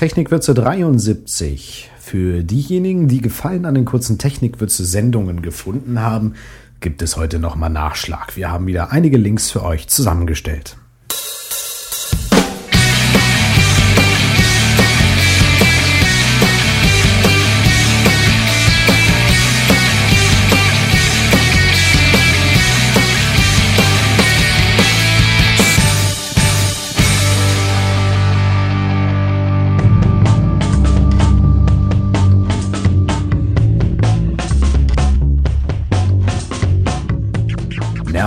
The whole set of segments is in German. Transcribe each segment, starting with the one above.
Technikwürze 73. Für diejenigen, die Gefallen an den kurzen Technikwürze-Sendungen gefunden haben, gibt es heute nochmal Nachschlag. Wir haben wieder einige Links für euch zusammengestellt.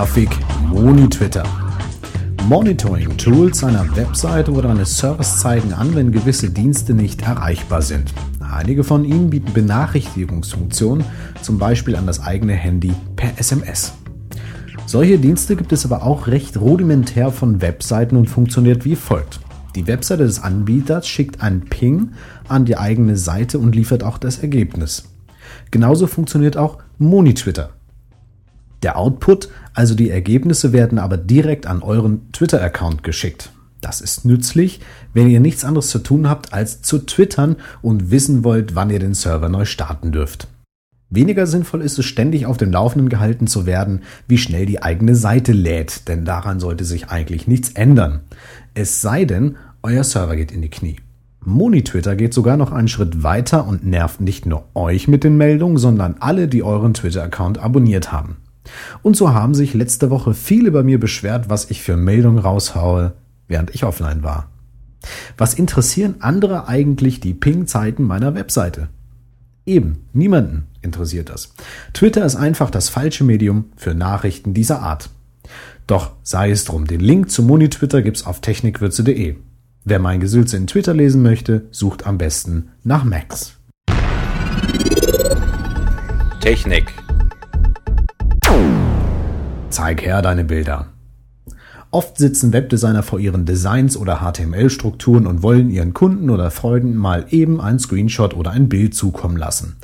Nervig Moni-Twitter. Monitoring-Tools einer Webseite oder eines Servers zeigen an, wenn gewisse Dienste nicht erreichbar sind. Einige von ihnen bieten Benachrichtigungsfunktionen, zum Beispiel an das eigene Handy per SMS. Solche Dienste gibt es aber auch recht rudimentär von Webseiten und funktioniert wie folgt. Die Webseite des Anbieters schickt einen Ping an die eigene Seite und liefert auch das Ergebnis. Genauso funktioniert auch MoniTwitter. Der Output, also die Ergebnisse, werden aber direkt an euren Twitter-Account geschickt. Das ist nützlich, wenn ihr nichts anderes zu tun habt, als zu twittern und wissen wollt, wann ihr den Server neu starten dürft. Weniger sinnvoll ist es, ständig auf dem Laufenden gehalten zu werden, wie schnell die eigene Seite lädt, denn daran sollte sich eigentlich nichts ändern. Es sei denn, euer Server geht in die Knie. MoniTwitter geht sogar noch einen Schritt weiter und nervt nicht nur euch mit den Meldungen, sondern alle, die euren Twitter-Account abonniert haben. Und so haben sich letzte Woche viele bei mir beschwert, was ich für Meldungen raushaue, während ich offline war. Was interessieren andere eigentlich die Ping-Zeiten meiner Webseite? Eben, niemanden interessiert das. Twitter ist einfach das falsche Medium für Nachrichten dieser Art. Doch sei es drum, den Link zum Moni-Twitter gibt's auf technikwürze.de. Wer mein Gesülze in Twitter lesen möchte, sucht am besten nach Max. Technik Zeig her deine Bilder. Oft sitzen Webdesigner vor ihren Designs oder HTML-Strukturen und wollen ihren Kunden oder Freunden mal eben ein Screenshot oder ein Bild zukommen lassen.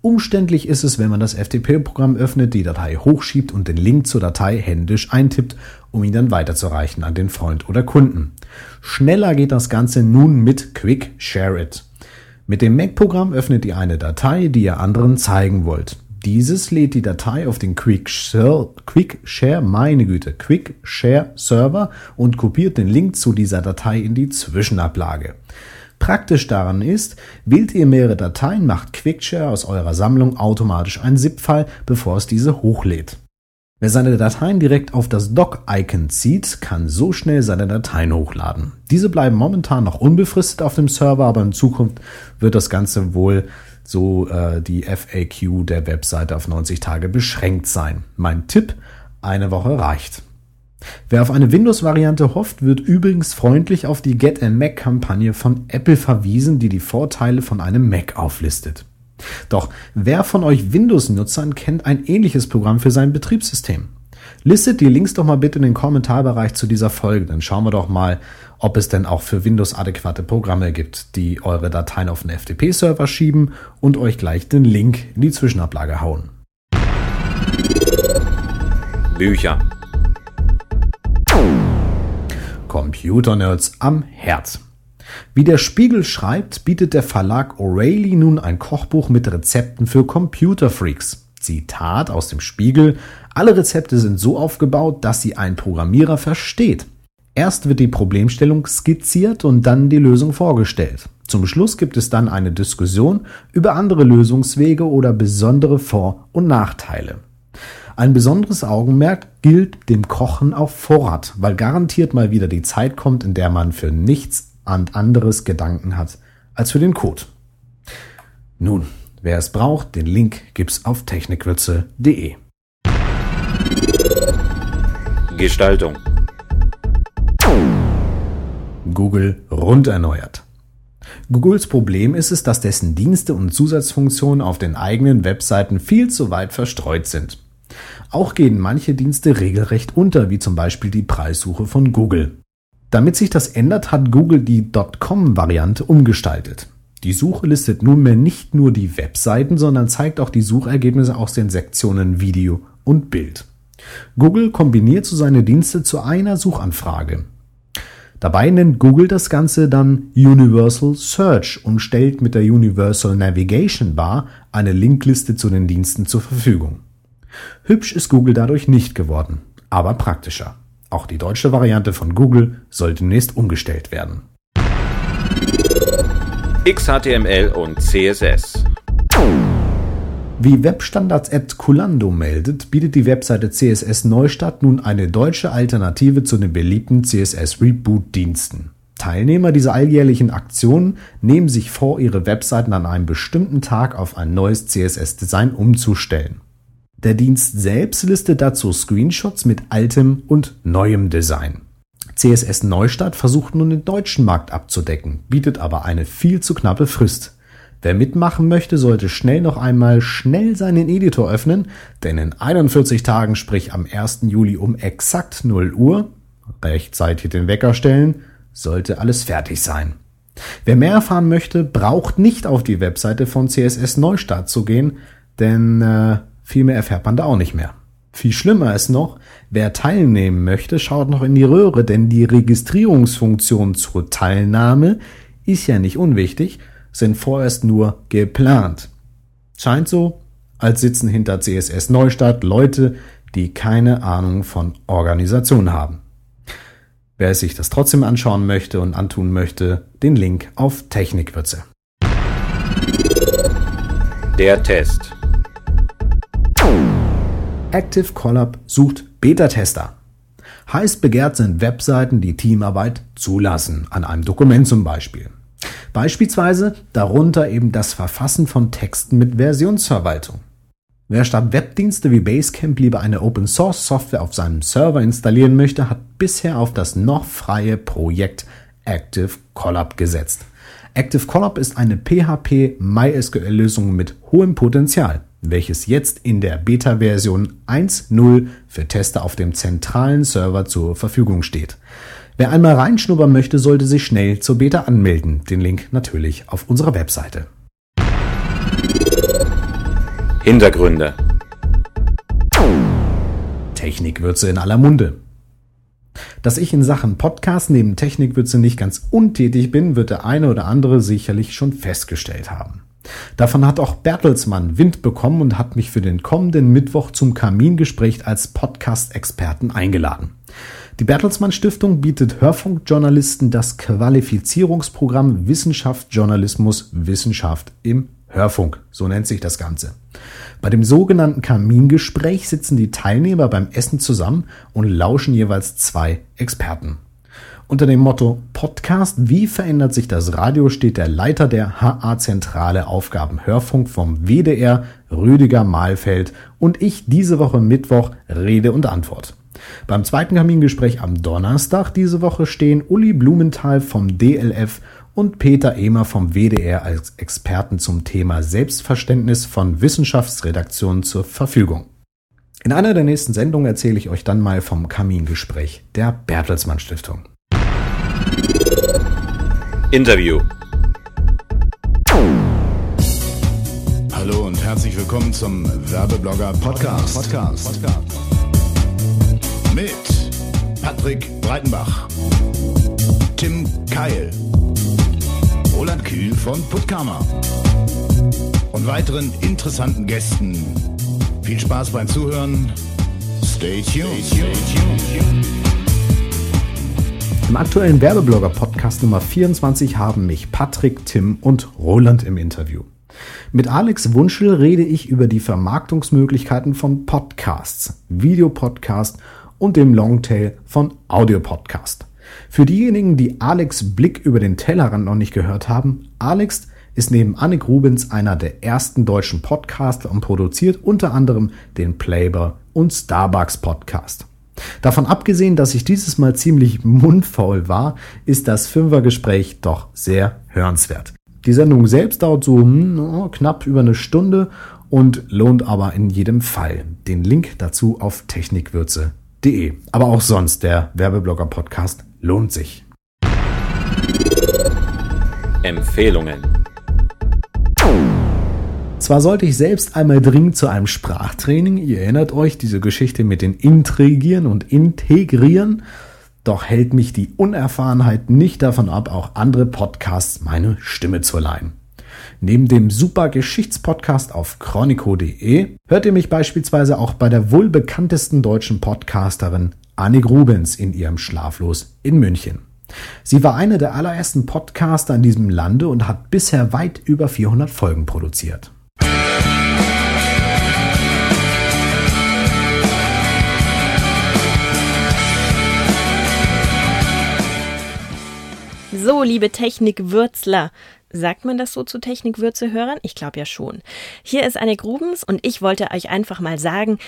Umständlich ist es, wenn man das FTP-Programm öffnet, die Datei hochschiebt und den Link zur Datei händisch eintippt, um ihn dann weiterzureichen an den Freund oder Kunden. Schneller geht das Ganze nun mit Quick Share It. Mit dem Mac-Programm öffnet ihr eine Datei, die ihr anderen zeigen wollt. Dieses lädt die Datei auf den Quick Share, meine Güte, Quick Share Server und kopiert den Link zu dieser Datei in die Zwischenablage. Praktisch daran ist, wählt ihr mehrere Dateien, macht Quickshare aus eurer Sammlung automatisch ein ZIP-File, bevor es diese hochlädt. Wer seine Dateien direkt auf das Dock-Icon zieht, kann so schnell seine Dateien hochladen. Diese bleiben momentan noch unbefristet auf dem Server, aber in Zukunft wird das Ganze wohl so äh, die FAQ der Webseite auf 90 Tage beschränkt sein. Mein Tipp, eine Woche reicht. Wer auf eine Windows-Variante hofft, wird übrigens freundlich auf die Get a Mac-Kampagne von Apple verwiesen, die die Vorteile von einem Mac auflistet. Doch wer von euch Windows-Nutzern kennt ein ähnliches Programm für sein Betriebssystem? Listet die Links doch mal bitte in den Kommentarbereich zu dieser Folge, dann schauen wir doch mal, ob es denn auch für Windows adäquate Programme gibt, die eure Dateien auf den FTP-Server schieben und euch gleich den Link in die Zwischenablage hauen. Bücher. Computernerds am Herz. Wie der Spiegel schreibt, bietet der Verlag O'Reilly nun ein Kochbuch mit Rezepten für Computerfreaks. Zitat aus dem Spiegel, alle Rezepte sind so aufgebaut, dass sie ein Programmierer versteht. Erst wird die Problemstellung skizziert und dann die Lösung vorgestellt. Zum Schluss gibt es dann eine Diskussion über andere Lösungswege oder besondere Vor- und Nachteile. Ein besonderes Augenmerk gilt dem Kochen auf Vorrat, weil garantiert mal wieder die Zeit kommt, in der man für nichts anderes Gedanken hat als für den Code. Nun, wer es braucht, den Link gibt's auf technikwürze.de. Gestaltung Google rund erneuert. Googles Problem ist es, dass dessen Dienste und Zusatzfunktionen auf den eigenen Webseiten viel zu weit verstreut sind. Auch gehen manche Dienste regelrecht unter, wie zum Beispiel die Preissuche von Google. Damit sich das ändert, hat Google die .com-Variante umgestaltet. Die Suche listet nunmehr nicht nur die Webseiten, sondern zeigt auch die Suchergebnisse aus den Sektionen Video und Bild. Google kombiniert so seine Dienste zu einer Suchanfrage. Dabei nennt Google das Ganze dann Universal Search und stellt mit der Universal Navigation Bar eine Linkliste zu den Diensten zur Verfügung. Hübsch ist Google dadurch nicht geworden, aber praktischer. Auch die deutsche Variante von Google soll demnächst umgestellt werden. XHTML und CSS. Wie Webstandards-App Kulando meldet, bietet die Webseite CSS Neustadt nun eine deutsche Alternative zu den beliebten CSS Reboot-Diensten. Teilnehmer dieser alljährlichen Aktion nehmen sich vor, ihre Webseiten an einem bestimmten Tag auf ein neues CSS-Design umzustellen. Der Dienst selbst listet dazu Screenshots mit altem und neuem Design. CSS Neustadt versucht nun den deutschen Markt abzudecken, bietet aber eine viel zu knappe Frist. Wer mitmachen möchte, sollte schnell noch einmal schnell seinen Editor öffnen, denn in 41 Tagen, sprich am 1. Juli um exakt 0 Uhr, rechtzeitig den Wecker stellen, sollte alles fertig sein. Wer mehr erfahren möchte, braucht nicht auf die Webseite von CSS Neustart zu gehen, denn äh, viel mehr erfährt man da auch nicht mehr. Viel schlimmer ist noch, wer teilnehmen möchte, schaut noch in die Röhre, denn die Registrierungsfunktion zur Teilnahme ist ja nicht unwichtig sind vorerst nur geplant. Scheint so, als sitzen hinter CSS Neustadt Leute, die keine Ahnung von Organisation haben. Wer sich das trotzdem anschauen möchte und antun möchte, den Link auf Technikwürze. Der Test. Active Collab sucht Beta-Tester. Heiß begehrt sind Webseiten, die Teamarbeit zulassen, an einem Dokument zum Beispiel. Beispielsweise darunter eben das Verfassen von Texten mit Versionsverwaltung. Wer statt Webdienste wie Basecamp lieber eine Open Source Software auf seinem Server installieren möchte, hat bisher auf das noch freie Projekt Active Collab gesetzt. Active Collab ist eine PHP MySQL Lösung mit hohem Potenzial, welches jetzt in der Beta-Version 1.0 für Tester auf dem zentralen Server zur Verfügung steht. Wer einmal reinschnuppern möchte, sollte sich schnell zur Beta anmelden. Den Link natürlich auf unserer Webseite. Hintergründe. Technikwürze in aller Munde. Dass ich in Sachen Podcast neben Technikwürze nicht ganz untätig bin, wird der eine oder andere sicherlich schon festgestellt haben. Davon hat auch Bertelsmann Wind bekommen und hat mich für den kommenden Mittwoch zum Kamingespräch als Podcast-Experten eingeladen. Die Bertelsmann Stiftung bietet Hörfunkjournalisten das Qualifizierungsprogramm Wissenschaft, Journalismus, Wissenschaft im Hörfunk. So nennt sich das Ganze. Bei dem sogenannten Kamingespräch sitzen die Teilnehmer beim Essen zusammen und lauschen jeweils zwei Experten. Unter dem Motto Podcast Wie verändert sich das Radio steht der Leiter der HA-Zentrale Aufgaben Hörfunk vom WDR, Rüdiger Mahlfeld und ich diese Woche Mittwoch Rede und Antwort. Beim zweiten Kamingespräch am Donnerstag diese Woche stehen Uli Blumenthal vom DLF und Peter Ehmer vom WDR als Experten zum Thema Selbstverständnis von Wissenschaftsredaktionen zur Verfügung. In einer der nächsten Sendungen erzähle ich euch dann mal vom Kamingespräch der Bertelsmann Stiftung. Interview. Hallo und herzlich willkommen zum Werbeblogger Podcast. Podcast. Podcast mit Patrick Breitenbach, Tim Keil, Roland Kühl von Puttkammer und weiteren interessanten Gästen. Viel Spaß beim Zuhören. Stay tuned. Stay tuned. Im aktuellen Werbeblogger Podcast Nummer 24 haben mich Patrick, Tim und Roland im Interview. Mit Alex Wunschel rede ich über die Vermarktungsmöglichkeiten von Podcasts, Videopodcast und dem Longtail von Audiopodcast. Für diejenigen, die Alex Blick über den Tellerrand noch nicht gehört haben, Alex ist neben Annik Rubens einer der ersten deutschen Podcaster und produziert unter anderem den Playboy und Starbucks Podcast. Davon abgesehen, dass ich dieses Mal ziemlich mundfaul war, ist das Fünfergespräch doch sehr hörenswert. Die Sendung selbst dauert so hm, knapp über eine Stunde und lohnt aber in jedem Fall. Den Link dazu auf Technikwürze www.werbeblocker.de. Aber auch sonst, der Werbeblogger Podcast lohnt sich. Empfehlungen. Zwar sollte ich selbst einmal dringend zu einem Sprachtraining, ihr erinnert euch, diese Geschichte mit den Intrigieren und Integrieren, Doch hält mich die Unerfahrenheit nicht davon ab, auch andere Podcasts meine Stimme zu leihen. Neben dem super Geschichtspodcast auf chronico.de hört ihr mich beispielsweise auch bei der wohl bekanntesten deutschen Podcasterin Annik Rubens in ihrem Schlaflos in München. Sie war eine der allerersten Podcaster in diesem Lande und hat bisher weit über 400 Folgen produziert. Liebe Technikwürzler. Sagt man das so zu Technikwürze-Hörern? Ich glaube ja schon. Hier ist Anne Grubens und ich wollte euch einfach mal sagen,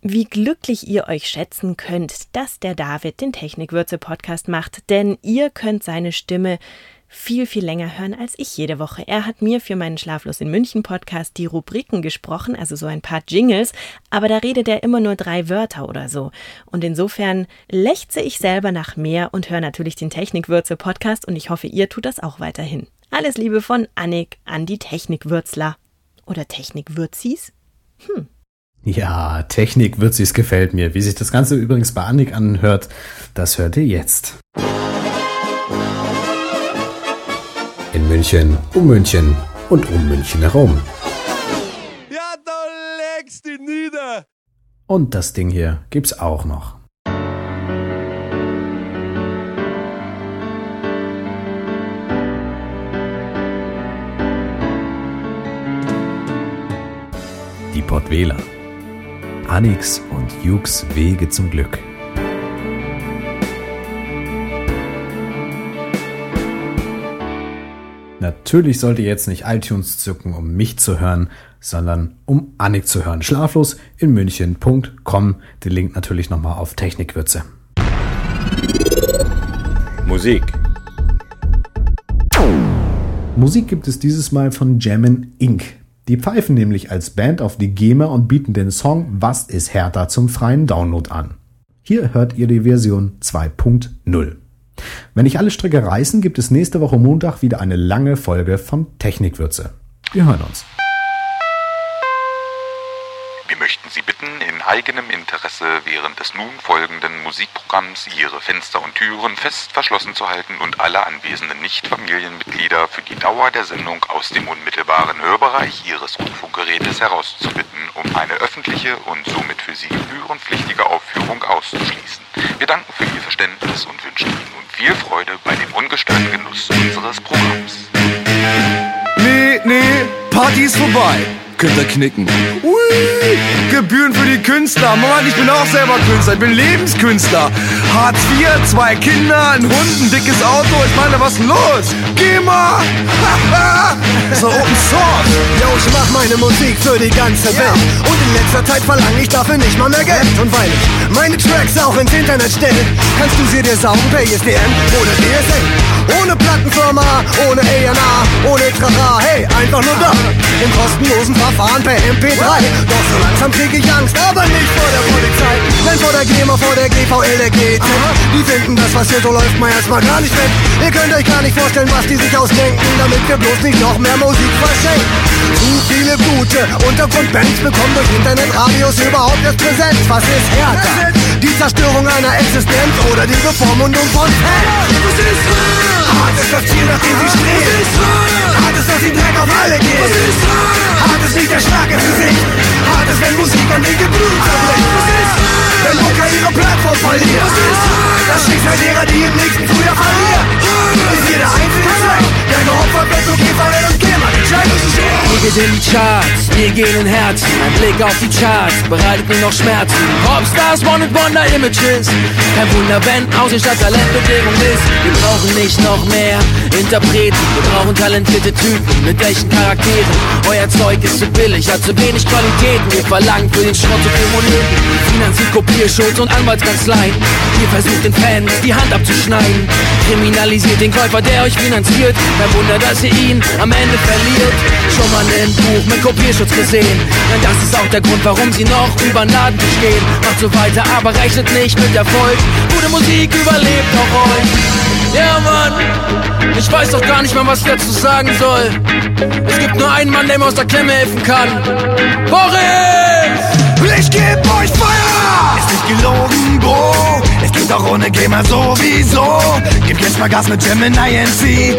wie glücklich ihr euch schätzen könnt, dass der David den Technikwürze-Podcast macht, denn ihr könnt seine Stimme viel, viel länger hören als ich jede Woche. Er hat mir für meinen Schlaflos in München Podcast die Rubriken gesprochen, also so ein paar Jingles, aber da redet er immer nur drei Wörter oder so. Und insofern lechze ich selber nach mehr und höre natürlich den Technikwürze Podcast und ich hoffe, ihr tut das auch weiterhin. Alles Liebe von Annik an die Technikwürzler. Oder Technikwürzis? Hm. Ja, Technikwürzis gefällt mir. Wie sich das Ganze übrigens bei Annik anhört, das hört ihr jetzt. In München, um München und um München herum. Ja, da legst du nieder! Und das Ding hier gibt's auch noch. Die Pottwähler. Anix und Jukes Wege zum Glück. Natürlich sollt ihr jetzt nicht iTunes zücken, um mich zu hören, sondern um Annik zu hören. Schlaflos in München.com. Den Link natürlich nochmal auf Technikwürze. Musik. Musik gibt es dieses Mal von Jammin Inc. Die pfeifen nämlich als Band auf die GEMA und bieten den Song Was ist härter zum freien Download an. Hier hört ihr die Version 2.0. Wenn nicht alle Stricke reißen, gibt es nächste Woche Montag wieder eine lange Folge von Technikwürze. Wir hören uns. Wir möchten Sie bitten, in eigenem Interesse während des nun folgenden Musikprogramms Ihre Fenster und Türen fest verschlossen zu halten und alle anwesenden Nicht-Familienmitglieder für die Dauer der Sendung aus dem unmittelbaren Hörbereich Ihres Rundfunkgerätes herauszubitten, um eine öffentliche und somit für Sie gebührenpflichtige Aufführung auszuschließen. Wir danken für Ihr Verständnis und wünschen Ihnen nun viel Freude bei dem ungestörten Genuss unseres Programms. Nee, nee, Party ist vorbei. Könnt ihr knicken. Ui, Gebühren für die Künstler. Mann, ich bin auch selber Künstler. Ich bin Lebenskünstler. Hartz IV, zwei Kinder, ein Hund, ein dickes Auto. Ich meine, was ist los? Geh mal! so Open Source. Yo, ich mach meine Musik für die ganze Welt. Und in letzter Zeit verlange ich dafür nicht mal mehr Geld. Und weil ich meine Tracks auch ins Internet stelle, kannst du sie dir saugen per ISDN oder DSL. Ohne Plattenfirma, ohne A&R, ohne Trara, hey, einfach nur da. Im kostenlosen Verfahren per MP3. Doch so langsam krieg ich Angst, aber nicht vor der Polizei. Nein, vor der GEMA, vor der GVL, der GZ. Die finden das, was hier so läuft, mal erstmal gar nicht fett. Ihr könnt euch gar nicht vorstellen, was die sich ausdenken, damit wir bloß nicht noch mehr Musik verschenken. Zu viele gute Untergrundbands bekommen durch Internetradios überhaupt erst Präsenz. Was ist härter? Die Zerstörung einer Existenz oder die Bevormundung von Fans? Hart ist das Ziel, nach dem sie streben. Hart ist, dass sie Dreck auf alle geht. Hart ist nicht der Schlag ins Gesicht. Hart ist, wenn Musik an linke Blut zerbricht. Wenn Mucker ihre Plattform verliert. Das Schicksal derer, die im nächsten Frühjahr verlieren. Ist jeder einzelne Zweck, der geopfert wird, so GEMA. Gehen in die Charts, wir gehen in Herzen. Ein Blick auf die Charts bereitet mir noch Schmerzen. Popstars, One-and-Wonder Images. Kein Wunder, wenn Aussehen statt Talentbedingung ist. Wir brauchen nicht noch mehr Interpreten. Wir brauchen talentierte Typen mit echten Charakteren. Euer Zeug ist zu billig, hat zu wenig Qualitäten. Wir verlangen für den Schrott zu viel Moneten. Finanziert Kopierschutz und Anwaltskanzleien. Ihr versucht den Fans die Hand abzuschneiden. Kriminalisiert den Käufer, der euch finanziert. Kein Wunder, dass ihr ihn am Ende verliert. Schon mal ein Buch mit Kopierschutz gesehen. Denn das ist auch der Grund, warum sie noch über den Laden stehen. Macht so weiter, aber rechnet nicht mit Erfolg. Gute Musik überlebt auch euch. Ja, Mann, ich weiß doch gar nicht mal, was ich dazu sagen soll. Es gibt nur einen Mann, der mir aus der Klemme helfen kann. Boris! Ich geb euch Feuer! Ist nicht gelogen, Bro. Es geht auch ohne Gamer sowieso. Gib jetzt mal Gas mit Gemini NC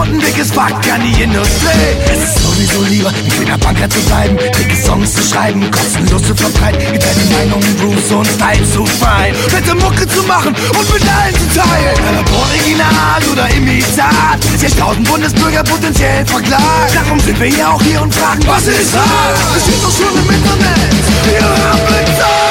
und ein dickes Fuck an die Industrie. Es ist sowieso lieber, ein kleiner Banker zu bleiben, dicke Songs zu schreiben, kostenlos zu verbreiten, geteilte Meinungen, Grooves und Style zu fein. Fette Mucke zu machen und mit allen zu teilen. Ob Original oder Imitat, ist jetzt tausend Bundesbürger potenziell verklagt. Darum sind wir ja auch hier und fragen, was ist das? Es steht doch schon im Internet. Wir haben.